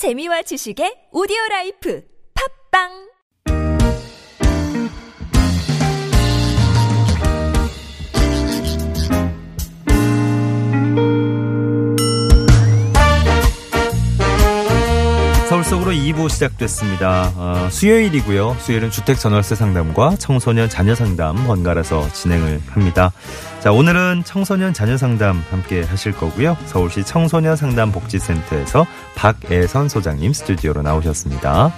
재미와 지식의 오디오 life. 팟빵 속으로 2부 시작됐습니다. 어, 수요일이고요. 수요일은 주택 전월세 상담과 청소년 자녀 상담 번갈아서 진행을 합니다. 자, 오늘은 청소년 자녀 상담 함께 하실 거고요. 서울시 청소년 상담 복지센터에서 박애선 소장님 스튜디오로 나오셨습니다.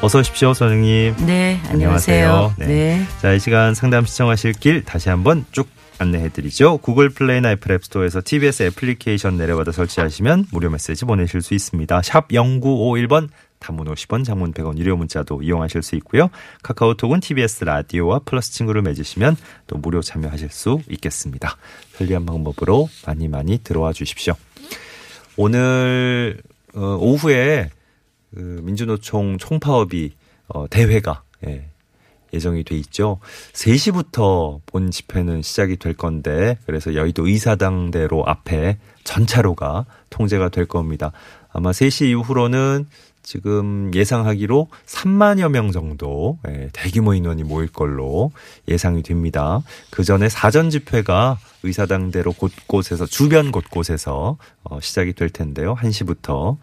어서 오십시오, 소장님. 네, 안녕하세요. 네. 네. 자, 이 시간 상담 신청하실 길 다시 한번 쭉 안내해드리죠. 구글 플레이나 애플 앱스토어에서 TBS 애플리케이션 내려받아 설치하시면 무료 메시지 보내실 수 있습니다. 샵 0951번 단문 50원, 장문 100원 유료 문자도 이용하실 수 있고요. 카카오톡은 TBS 라디오와 플러스 친구를 맺으시면 또 무료 참여하실 수 있겠습니다. 편리한 방법으로 많이 많이 들어와 주십시오. 오늘 어, 오후에 그 민주노총 총파업이 어, 대회가 예, 예정이 돼 있죠. 3시부터 본 집회는 시작이 될 건데 그래서 여의도 의사당대로 앞에 전차로가 통제가 될 겁니다. 아마 3시 이후로는 지금 예상하기로 3만여 명 정도 예, 대규모 인원이 모일 걸로 예상이 됩니다. 그 전에 사전 집회가 의사당대로 곳곳에서 주변 곳곳에서 어, 시작이 될 텐데요. 1시부터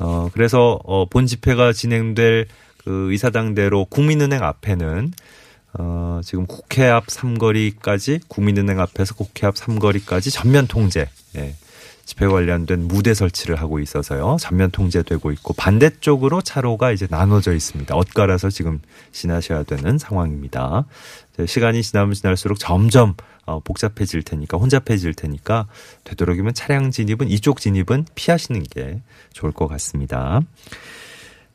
어 그래서 어 본 집회가 진행될 그 의사당대로 국민은행 앞에는 어 지금 국회 앞 삼거리까지 국민은행 앞에서 국회 앞 삼거리까지 전면 통제 예. 집회 관련된 무대 설치를 하고 있어서요. 전면 통제되고 있고 반대쪽으로 차로가 이제 나눠져 있습니다. 엇갈아서 지금 지나셔야 되는 상황입니다. 시간이 지나면 지날수록 점점 어, 복잡해질 테니까 혼잡해질 테니까 되도록이면 차량 진입은 이쪽 진입은 피하시는 게 좋을 것 같습니다.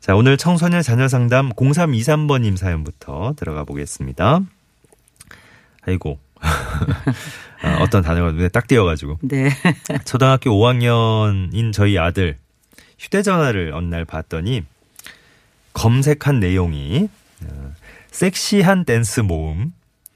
자, 오늘 청소년 자녀 상담 0323번님 사연부터 들어가 보겠습니다. 아이고. 아, 어떤 단어가 눈에 딱 띄어가지고. 네. 초등학교 5학년인 저희 아들 휴대전화를 어느 날 봤더니 검색한 내용이 어, 섹시한 댄스 모음,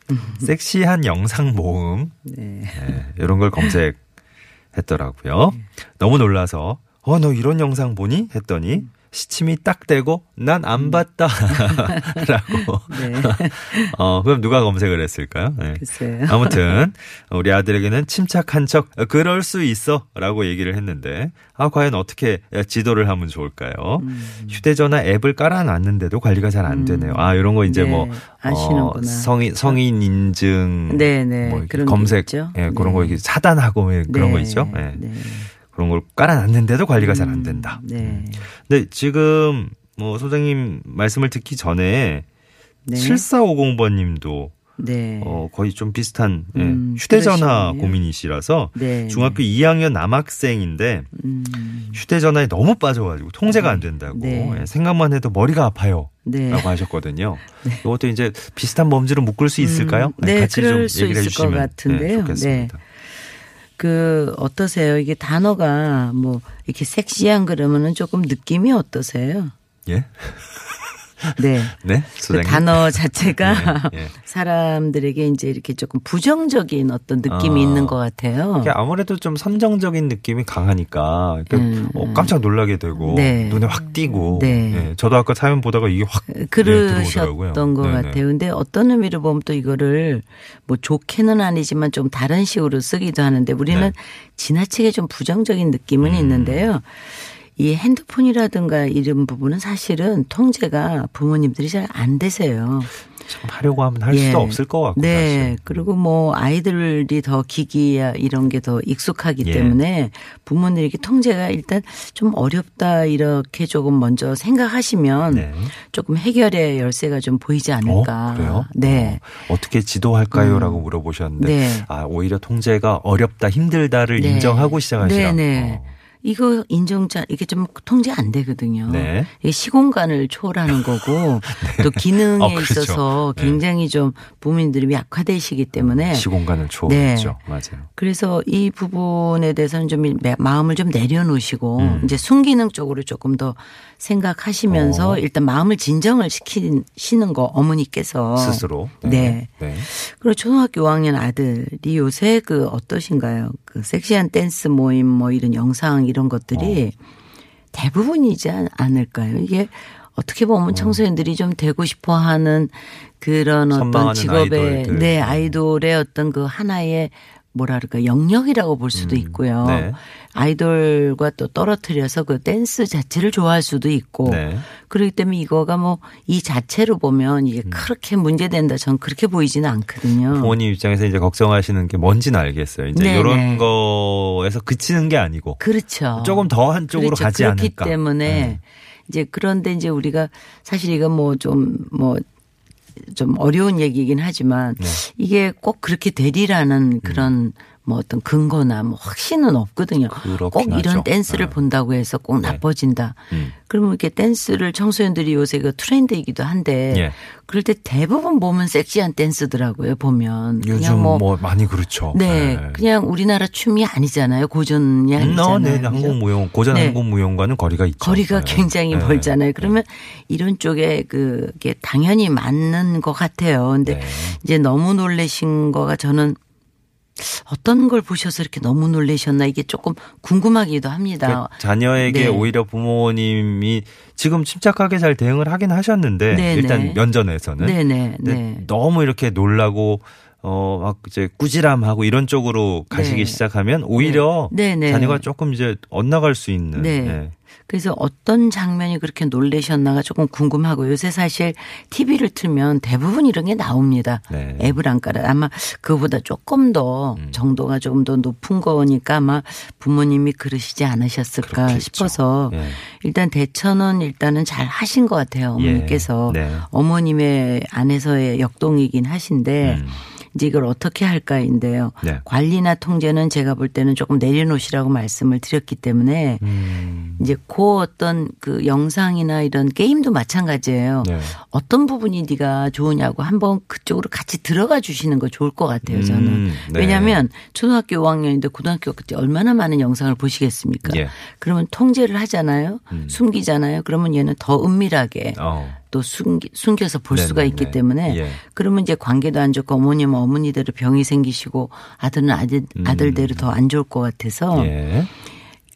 섹시한 영상 모음, 네. 네, 이런 걸 검색했더라고요. 너무 놀라서 어 너 이런 영상 보니 했더니 시침이 딱 되고 난 안 봤다라고. 네. 어 그럼 누가 검색을 했을까요? 네. 글쎄요. 아무튼 우리 아들에게는 침착한 척 어, 그럴 수 있어라고 얘기를 했는데 아 과연 어떻게 지도를 하면 좋을까요? 음. 휴대전화 앱을 깔아놨는데도 관리가 잘 안 되네요. 아 이런 거 이제 네, 뭐 아시는구나. 성인 성인 인증 네, 네. 뭐 검색. 예, 그런 네. 거 이렇게 차단하고 예, 그런 거 네, 있죠. 예. 네. 그런 걸 깔아놨는데도 관리가 잘 안 된다. 네. 음. 근데 지금 뭐 소장님 말씀을 듣기 전에 네. 7450번님도 네. 어, 거의 좀 비슷한 예, 음, 휴대전화 그러시네요. 고민이시라서 네. 중학교 2학년 남학생인데 음. 휴대전화에 너무 빠져가지고 통제가 안 된다고 네. 예, 생각만 해도 머리가 아파요. 네. 라고 하셨거든요. 이것도 이제 비슷한 범죄로 묶을 수 있을까요? 음, 네, 같이 그럴 좀수 얘기를 있을 것 해주시면 같은데요. 네, 좋겠습니다. 그 어떠세요? 이게 단어가 뭐 이렇게 섹시한 그러면은 조금 느낌이 어떠세요? 예? 네. 네? 그? 단어 자체가 네, 예. 사람들에게 이제 이렇게 조금 부정적인 어떤 느낌이 아. 있는 것 같아요. 아무래도 좀 선정적인 느낌이 강하니까 음, 어, 깜짝 놀라게 되고 네. 눈에 확 띄고 네. 예, 저도 아까 사연 보다가 이게 확 예, 들어오더라고요. 그러셨던 것 네네. 같아요. 근데 어떤 의미로 보면 또 이거를 뭐 좋게는 아니지만 좀 다른 식으로 쓰기도 하는데 우리는 네. 지나치게 좀 부정적인 느낌은 음. 있는데요. 이 핸드폰이라든가 이런 부분은 사실은 통제가 부모님들이 잘 안 되세요. 참 하려고 하면 할 예. 수도 없을 것 같고 네. 사실. 그리고 뭐 아이들이 더 기기야 이런 게 더 익숙하기 예. 때문에 부모님에게 통제가 일단 좀 어렵다 이렇게 조금 먼저 생각하시면 네. 조금 해결의 열쇠가 좀 보이지 않을까. 어, 그래요? 네. 어, 떻게 지도할까요?라고 물어보셨는데 네. 아 오히려 통제가 어렵다 힘들다를 네. 인정하고 시작하시라. 네네. 어. 이거 인정자 이게 좀 통제 안 되거든요. 네. 이게 시공간을 초월하는 거고 또 기능에 어, 그렇죠. 있어서 네. 굉장히 좀 부모님들이 약화되시기 때문에 시공간을 초월했죠. 맞아요. 그래서 이 부분에 대해서는 좀 매- 마음을 좀 내려놓으시고 음. 이제 순기능 쪽으로 조금 더 생각하시면서 어. 일단 마음을 진정을 시키시는 거 어머니께서 스스로. 네. 네. 그리고 초등학교 5학년 아들이 요새 그 어떠신가요? 그 섹시한 댄스 모임 뭐 이런 영상 이런 것들이 어. 대부분이지 않- 않을까요? 이게 어떻게 보면 청소년들이 좀 되고 싶어 하는 그런 어떤 직업의 아이돌들. 네, 아이돌의 어떤 그 하나의 뭐랄까 영역이라고 볼 수도 있고요. 네. 아이돌과 또 떨어뜨려서 그 댄스 자체를 좋아할 수도 있고 네. 그렇기 때문에 이거가 뭐 이 자체로 보면 이게 그렇게 문제된다 전 그렇게 보이지는 않거든요. 부모님 입장에서 이제 걱정하시는 게 뭔지는 알겠어요. 이제 네네. 이런 거에서 그치는 게 아니고 그렇죠. 조금 더 한쪽으로 그렇죠. 가지 그렇기 않을까. 때문에 네. 이제 그런데 이제 우리가 사실 이건 뭐 좀뭐 좀 어려운 얘기이긴 하지만 네. 이게 꼭 그렇게 되리라는 그런 뭐 어떤 근거나 뭐 확신은 없거든요. 꼭 이런 하죠. 댄스를 네. 본다고 해서 꼭 네. 나빠진다. 음. 그러면 이렇게 댄스를 청소년들이 요새 그 트렌드이기도 한데 예. 그럴 때 대부분 보면 섹시한 댄스더라고요. 보면 요즘 뭐, 뭐 많이 그렇죠. 네, 그냥 우리나라 춤이 아니잖아요. 고전이 음, 아니잖아요. 어, 네, 그죠? 한국 무용 고전 네. 한국 무용과는 거리가 있죠. 거리가 네. 굉장히 네. 멀잖아요. 그러면 이런 쪽에 그게 당연히 맞는 것 같아요. 근데 네. 이제 너무 놀라신 거가 저는 어떤 걸 보셔서 이렇게 너무 놀라셨나 이게 조금 궁금하기도 합니다. 그 자녀에게 네. 오히려 부모님이 지금 침착하게 잘 대응을 하긴 하셨는데 네, 일단 네. 면전에서는 네네, 근데 네. 너무 이렇게 놀라고 어 막 이제 꾸지람하고 이런 쪽으로 가시기 네. 시작하면 오히려 네, 네. 자녀가 조금 이제 엇나갈 수 있는 네. 네. 그래서 어떤 장면이 그렇게 놀라셨나가 조금 궁금하고 요새 사실 TV를 틀면 대부분 이런 게 나옵니다. 네. 앱을 안 깔아. 아마 그보다 조금 더 음. 정도가 조금 더 높은 거니까 아마 부모님이 그러시지 않으셨을까 그렇겠죠. 싶어서 예. 일단 대처는 일단은 잘 하신 것 같아요. 어머니께서 예. 네. 어머님의 안에서의 역동이긴 하신데 음. 이제 이걸 어떻게 할까인데요. 네. 관리나 통제는 제가 볼 때는 조금 내려놓으시라고 말씀을 드렸기 때문에 음. 이제 그 어떤 그 영상이나 이런 게임도 마찬가지예요. 네. 어떤 부분이 네가 좋으냐고 한번 그쪽으로 같이 들어가 주시는 거 좋을 것 같아요. 저는 음, 네. 왜냐하면 초등학교 5학년인데 고등학교 그때 얼마나 많은 영상을 보시겠습니까? 예. 그러면 통제를 하잖아요. 음. 숨기잖아요. 그러면 얘는 더 은밀하게 어. 또 숨기, 숨겨서 볼 수가 네네네. 있기 때문에 예. 그러면 이제 관계도 안 좋고 어머님은 어머니대로 병이 생기시고 아들은 아들, 아들대로 더 안 좋을 것 같아서 음. 예.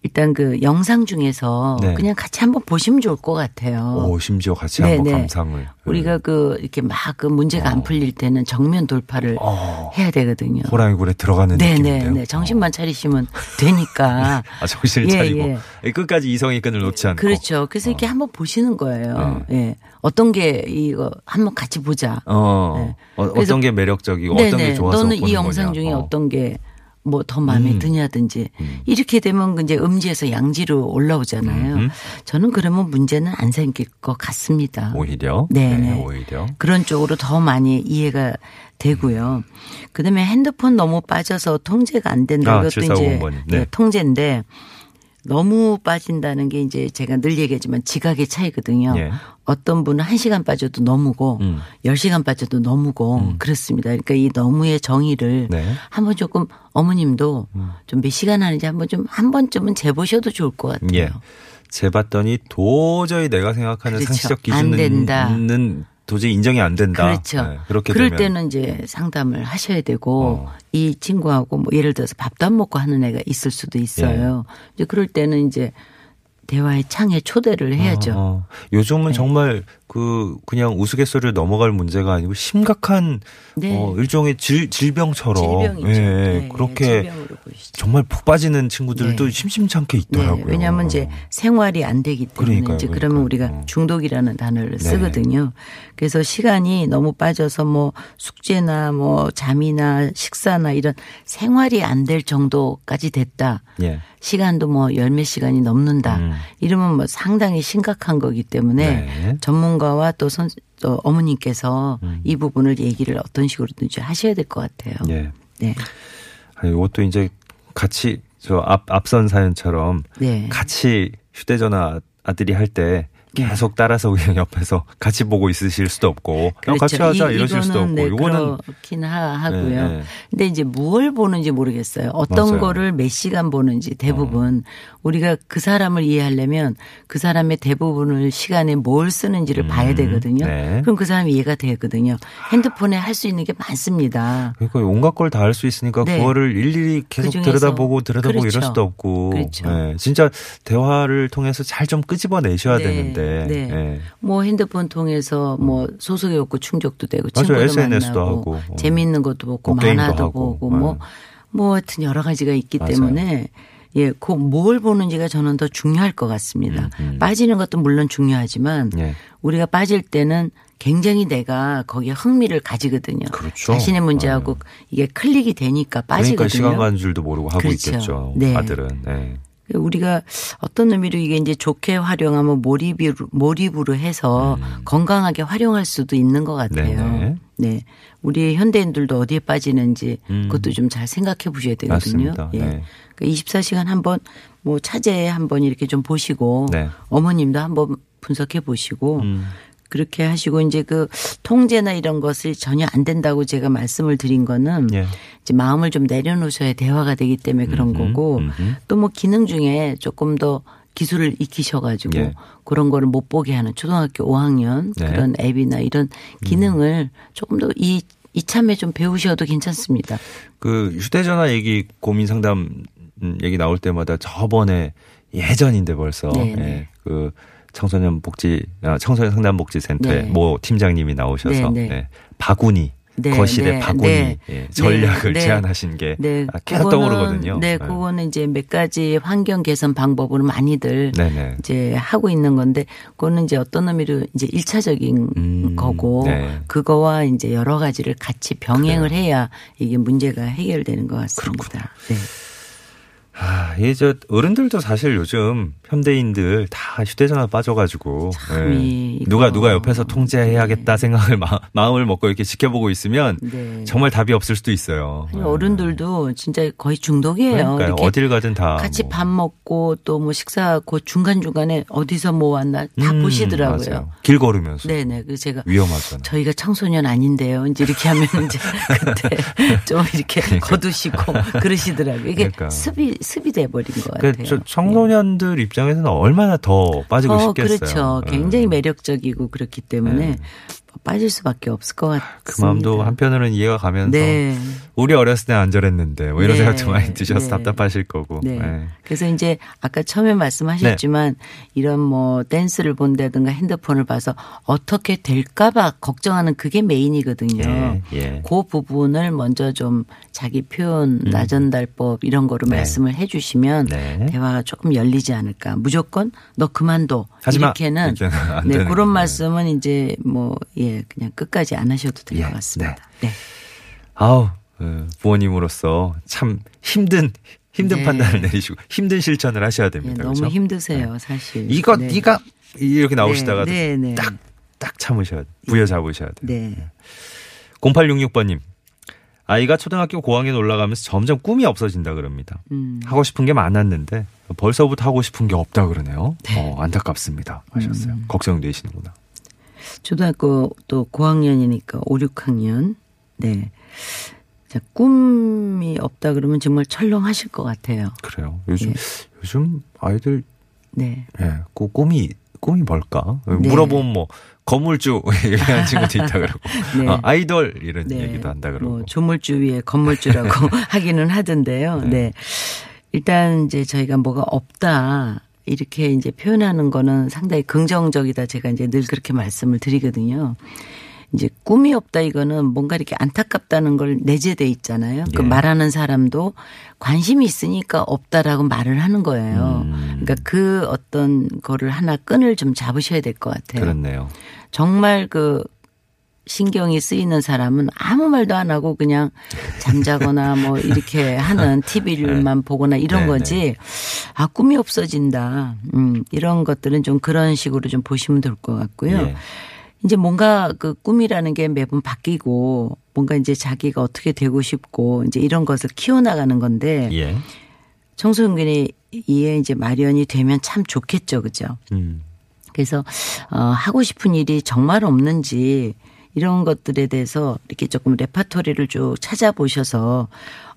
일단 그 영상 중에서 네. 그냥 같이 한번 보시면 좋을 것 같아요. 오, 심지어 같이 네, 한번 네. 감상을. 우리가 그 이렇게 막 그 문제가 안 풀릴 때는 정면 돌파를 어. 해야 되거든요. 호랑이 굴에 들어가는 네, 네, 느낌인데요. 네. 정신만 차리시면 되니까. 아, 정신을 예, 차리고 예. 끝까지 이성의 끈을 놓지 않고. 그렇죠. 그래서 이렇게 한번 보시는 거예요. 예. 어떤 게 이거 한번 같이 보자. 어, 네. 어 그래서- 떤게 매력적이고 어떤 게 네네. 좋아서 너는 이 영상 거냐. 중에 어. 어. 떤게 뭐 더 마음에 음. 드냐든지 이렇게 되면 이제 음지에서 양지로 올라오잖아요. 음. 저는 그러면 문제는 안 생길 것 같습니다. 오히려. 네네. 오히려. 그런 쪽으로 더 많이 이해가 되고요. 그다음에 핸드폰 너무 빠져서 통제가 안 된다. 아, 그것도 이제 7450 번님. 네. 네, 통제인데 너무 빠진다는 게 이제 제가 늘 얘기하지만 지각의 차이거든요. 예. 어떤 분은 1시간 빠져도 너무고 음. 10시간 빠져도 너무고 그렇습니다. 그러니까 이 너무의 정의를 네. 음. 한번 조금 어머님도 좀몇 시간 하는지 한번 좀 한 번쯤은 재보셔도 좋을 것 같아요. 예. 재봤더니 도저히 내가 생각하는 그렇죠. 상식적 안 된다. 기준은 도저히 인정이 안 된다. 그렇죠. 네, 그렇게 그럴 되면 때는 이제 상담을 하셔야 되고 어. 이 친구하고 뭐 예를 들어서 밥도 안 먹고 하는 애가 있을 수도 있어요. 예. 이제 그럴 때는 이제 대화의 창에 초대를 해야죠. 어, 어. 요즘은 네. 정말 그 그냥 우스갯소리를 넘어갈 문제가 아니고 심각한 네. 어, 일종의 질, 질병처럼. 예, 네, 그렇게 질병으로 보시죠. 정말 푹 빠지는 친구들도 네. 심심찮게 네, 있더라고요. 왜냐하면 이제 생활이 안 되기 때문에 그러니까요, 이제 그러니까요. 그러면 우리가 어. 중독이라는 단어를 네. 쓰거든요. 그래서 시간이 너무 빠져서 뭐 숙제나 뭐 잠이나 식사나 이런 생활이 안 될 정도까지 됐다. 예. 시간도 뭐 열 몇 시간이 넘는다. 음. 이러면 뭐 상당히 심각한 거기 때문에 네. 전문가와 또 선, 또 어머님께서 음. 이 부분을 얘기를 어떤 식으로든지 하셔야 될 것 같아요. 예. 네. 아니, 이것도 이제 같이 저 앞 앞선 사연처럼 네. 같이 휴대전화 아들이 할 때 계속 따라서 그냥 옆에서 같이 보고 있으실 수도 없고 그냥 같이 하자 이- 이러실 수도 없고 네, 이거는 그렇긴 하, 하고요. 네, 네. 근데 이제 뭘 보는지 모르겠어요. 어떤 맞아요. 거를 몇 시간 보는지 대부분 우리가 그 사람을 이해하려면 그 사람의 대부분을 시간에 뭘 쓰는지를 봐야 되거든요. 네. 그럼 그 사람이 이해가 되거든요. 핸드폰에 할 수 있는 게 많습니다. 그러니까 온갖 걸 다 할 수 있으니까 네. 그거를 일일이 계속 그중에서- 들여다보고 들여다보고 그렇죠. 이럴 수도 없고 그렇죠. 예, 진짜 대화를 통해서 잘 좀 끄집어내셔야 네, 되는데 네. 예. 뭐 핸드폰 통해서 뭐 소속의 욕구 충족도 되고 맞아요. 친구도 SNS도 만나고 하고, 어. 재미있는 것도 보고 뭐 만화도 하고, 보고 뭐 네. 뭐 하여튼 여러 가지가 있기 맞아요. 때문에 예, 그 뭘 보는지가 저는 더 중요할 것 같습니다. 음, 음. 빠지는 것도 물론 중요하지만 예. 우리가 빠질 때는 굉장히 내가 거기에 흥미를 가지거든요. 그렇죠. 자신의 문제하고 이게 클릭이 되니까 빠지거든요. 그러니까 시간 가는 줄도 모르고 하고 그렇죠. 있겠죠. 네. 아들은. 예. 우리가 어떤 의미로 이게 이제 좋게 활용하면 몰입으로, 몰입으로 해서 건강하게 활용할 수도 있는 것 같아요. 음. 네네. 네. 우리 현대인들도 어디에 빠지는지 음. 그것도 좀 잘 생각해 보셔야 되거든요. 맞습니다. 예. 네. 그러니까 24시간 한 번 뭐 차제에 한 번 이렇게 좀 보시고 네. 어머님도 한번 분석해 보시고 음. 그렇게 하시고 이제 그 통제나 이런 것을 전혀 안 된다고 제가 말씀을 드린 거는 예. 이제 마음을 좀 내려놓으셔야 대화가 되기 때문에 그런 음흠, 거고. 또 뭐 기능 중에 조금 더 기술을 익히셔가지고 예. 그런 거를 못 보게 하는 초등학교 5학년 네. 그런 앱이나 이런 기능을 조금 더 이, 이참에 좀 배우셔도 괜찮습니다. 그 휴대전화 얘기 고민 상담 음, 얘기 나올 때마다 저번에 예전인데 벌써 네, 네. 예, 그 청소년 복지 아, 청소년 상담 복지 센터에 네. 모 팀장님이 나오셔서 네, 네. 예, 바구니 네, 거실에 네, 바구니 네. 예, 전략을 네, 네. 제안하신 게 네, 아, 계속 그거는- 떠오르거든요. 네, 예. 그거는 이제 몇 가지 환경 개선 방법으로 많이들. 이제 하고 있는 건데 그거는 이제 어떤 의미로 이제 일차적인 음, 거고 네. 그거와 이제 여러 가지를 같이 병행을 해야 이게 문제가 해결되는 것 같습니다. 네. 아, 이게 저 어른들도 사실 요즘 현대인들 다 휴대전화 빠져가지고 참, 예. 누가 누가 옆에서 통제해야겠다 생각을 마, 마음을 먹고 이렇게 지켜보고 있으면 네. 정말 답이 없을 수도 있어요. 아니, 예. 어른들도 진짜 거의 중독이에요. 그러니까요. 어딜 가든 다 같이 뭐. 밥 먹고 또 뭐 식사하고 중간 중간에 어디서 뭐 왔나 다 음, 보시더라고요. 맞아요. 길 걸으면서 네네. 그래서 제가 위험하잖아요. 저희가 청소년 아닌데요. 이제 이렇게 하면 이제 그때 좀 이렇게 거두시고 그러시더라고요. 이게 그러니까. 습이 습이 돼 버린 것그 같아요. 저 청소년들 입장에서는 얼마나 더 빠지고 어, 싶겠어요. 그렇죠. 예. 굉장히 매력적이고 그렇기 때문에 네. 빠질 수밖에 없을 것 같습니다. 그 마음도 한편으로는 이해가 가면서 네. 우리 어렸을 때 안 저랬는데 뭐 이런 네. 생각도 많이 드셔서 네. 답답하실 거고. 네. 예. 그래서 이제 아까 처음에 말씀하셨지만 이런 뭐 댄스를 본다든가 핸드폰을 봐서 어떻게 될까봐 걱정하는 그게 메인이거든요. 예, 예. 그 부분을 먼저 좀 자기 표현, 나전달법 이런 거로 음. 네. 말씀을 해주시면 네. 대화가 조금 열리지 않을까. 무조건 너 그만둬. 이렇게는 네, 그런. 말씀은 이제 뭐 예 그냥 끝까지 안 하셔도 될것 예, 같습니다. 네. 아우 어, 부모님으로서 참 힘든 힘든 네. 판단을 내리시고 힘든 실천을 하셔야 예, 됩니다. 너무 그렇죠? 힘드세요, 사실. 이거 네. 네가 이렇게 나오시다가도 네, 네, 네. 딱딱 참으셔야 돼. 부여잡으셔야 돼. 네. 0866번님. 아이가 초등학교 고학년 올라가면서 점점 꿈이 없어진다 그럽니다. 음. 하고 싶은 게 많았는데 벌써부터 하고 싶은 게 없다 그러네요. 어, 안타깝습니다. 하셨어요. 음. 걱정되시는구나. 초등학교 또 고학년이니까 5, 6학년. 네. 자, 꿈이 없다 그러면 정말 철렁하실 것 같아요. 그래요. 요즘 예. 요즘 아이들 네. 예, 그 꿈이 꿈이 뭘까? 네. 물어보면 뭐 건물주 얘기하는 친구도 있다 그러고 네. 어, 아이돌 이런 네. 얘기도 한다 그러고 뭐 조물주 위에 건물주라고 하기는 하던데요. 네. 네. 일단 이제 저희가 뭐가 없다. 이렇게 이제 표현하는 거는 상당히 긍정적이다. 제가 이제 늘 그렇게 말씀을 드리거든요. 이제 꿈이 없다 이거는 뭔가 이렇게 안타깝다는 걸 내재돼 있잖아요. 그 예. 말하는 사람도 관심이 있으니까 없다라고 말을 하는 거예요. 음. 그러니까 그 어떤 거를 하나 끈을 좀 잡으셔야 될 것 같아요. 그렇네요. 정말 그 신경이 쓰이는 사람은 아무 말도 안 하고 그냥 잠자거나 뭐 이렇게 하는 TV를만 보거나 이런 네, 거지. 아, 꿈이 없어진다. 음, 이런 것들은 좀 그런 식으로 좀 보시면 될 것 같고요. 예. 이제 뭔가 그 꿈이라는 게 매번 바뀌고 뭔가 이제 자기가 어떻게 되고 싶고 이제 이런 것을 키워나가는 건데 예. 청소년이 이에 이제 마련이 되면 참 좋겠죠. 그죠? 음. 그래서 어, 하고 싶은 일이 정말 없는지 이런 것들에 대해서 이렇게 조금 레파토리를 쭉 찾아보셔서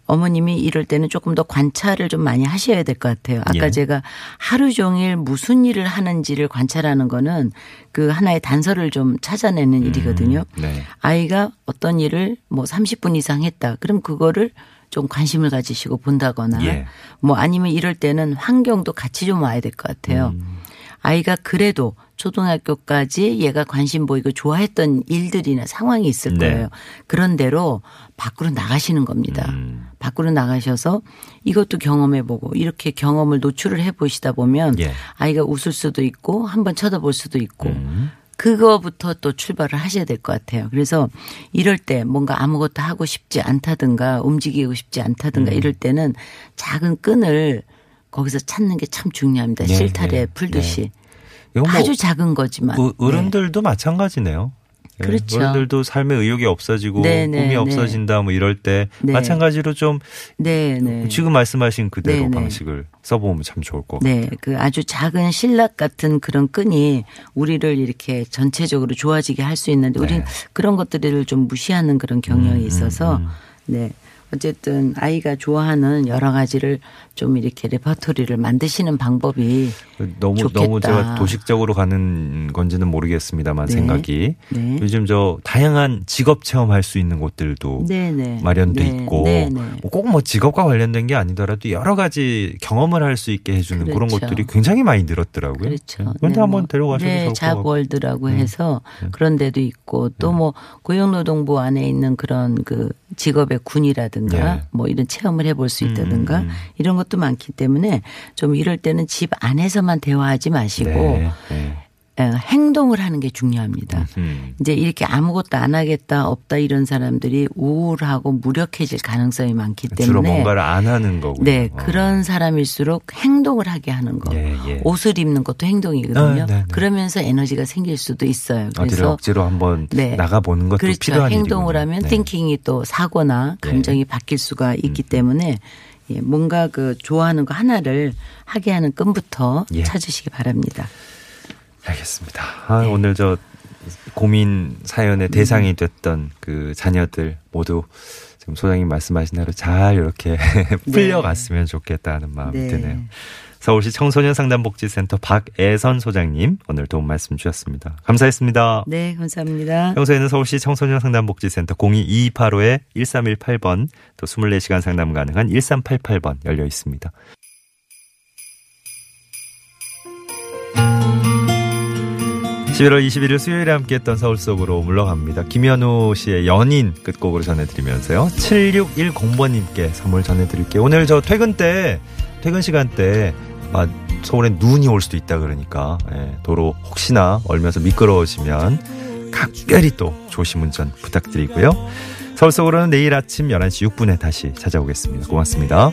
어머님이 이럴 때는 조금 더 관찰을 좀 많이 하셔야 될 것 같아요. 아까 예. 제가 하루 종일 무슨 일을 하는지를 관찰하는 거는 그 하나의 단서를 좀 찾아내는 일이거든요. 네. 아이가 어떤 일을 뭐 30분 이상 했다. 그럼 그거를 좀 관심을 가지시고 본다거나 예. 뭐 아니면 이럴 때는 환경도 같이 좀 와야 될 것 같아요. 음. 아이가 그래도 초등학교까지 얘가 관심 보이고 좋아했던 일들이나 상황이 있을 네. 거예요. 그런 대로 밖으로 나가시는 겁니다. 음. 밖으로 나가셔서 이것도 경험해 보고 이렇게 경험을 노출을 해 보시다 보면 예. 아이가 웃을 수도 있고 한번 쳐다볼 수도 있고 음. 그거부터 또 출발을 하셔야 될 것 같아요. 그래서 이럴 때 뭔가 아무것도 하고 싶지 않다든가 움직이고 싶지 않다든가 음. 이럴 때는 작은 끈을 거기서 찾는 게 참 중요합니다. 예, 실타래 예, 풀듯이. 이건 뭐 아주 작은 거지만. 어, 어른들도 마찬가지네요. 예, 그렇죠. 어른들도 삶의 의욕이 없어지고 네, 네, 꿈이 네. 없어진다 뭐 이럴 때 네. 마찬가지로 좀 네, 네. 지금 말씀하신 그대로 네, 네. 방식을 써보면 참 좋을 것 같아요. 네, 그 아주 작은 신락 같은 그런 끈이 우리를 이렇게 전체적으로 좋아지게 할 수 있는데 우리는 네. 그런 것들을 좀 무시하는 그런 경향이 음, 있어서 음, 음. 네. 어쨌든 아이가 좋아하는 여러 가지를 좀 이렇게 레퍼토리를 만드시는 방법이 너무 좋겠다. 너무 제가 도식적으로 가는 건지는 모르겠습니다만 네. 생각이 네. 요즘 저 다양한 직업 체험할 수 있는 곳들도 네네 마련돼 네, 있고 네네. 꼭뭐 직업과 관련된 게 아니더라도 여러 가지 경험을 할 수 있게 해주는 그런 그렇죠. 것들이 굉장히 많이 늘었더라고요. 그렇죠. 그런데 네, 한번 뭐, 데려가셔도 네. 잡월드라고 음. 해서 그런 데도 있고 또 뭐 고용노동부 안에 있는 그런 그 직업의 군이라든가 네. 뭐 이런 체험을 해볼 수 음, 있다든가 음. 이런 것도 많기 때문에 좀 이럴 때는 집 안에서만 대화하지 마시고 네, 네. 에, 행동을 하는 게 중요합니다. 음. 이제 이렇게 아무것도 안 하겠다 없다 이런 사람들이 우울하고 무력해질 가능성이 많기 때문에 주로 뭔가를 안 하는 거고요. 네, 어. 그런 사람일수록 행동을 하게 하는 거. 예, 예. 옷을 입는 것도 행동이거든요. 아, 네, 네. 그러면서 에너지가 생길 수도 있어요. 어디를 그래서 억지로 한번 네. 나가 보는 것도 그렇죠. 필요한 행동을 일이군요. 하면 네. 띵킹이 또 사고나 네. 감정이 바뀔 수가 있기 때문에 예, 뭔가 그 좋아하는 거 하나를 하게 하는 끈부터 예. 찾으시기 바랍니다. 알겠습니다. 아, 네. 오늘 저 고민 사연의 음. 대상이 됐던 그 자녀들 모두 지금 소장님 말씀하신 대로 잘 이렇게 풀려갔으면 좋겠다는 마음이 네. 드네요. 서울시 청소년 상담복지센터 박애선 소장님 오늘 도움 말씀 주셨습니다. 감사했습니다. 네, 감사합니다. 평소에는 서울시 청소년 상담복지센터 0228-1318번 또 24시간 상담 가능한 1388번 열려 있습니다. 11월 21일 수요일에 함께했던 서울 속으로 물러갑니다. 김현우 씨의 연인 끝곡으로 전해드리면서요. 7610번님께 선물 전해드릴게요. 오늘 저 퇴근 때, 퇴근 시간 때, 아, 서울에 눈이 올 수도 있다 그러니까, 예, 도로 혹시나 얼면서 미끄러워지면 각별히 또 조심 운전 부탁드리고요. 서울 속으로는 내일 아침 11시 6분에 다시 찾아오겠습니다. 고맙습니다.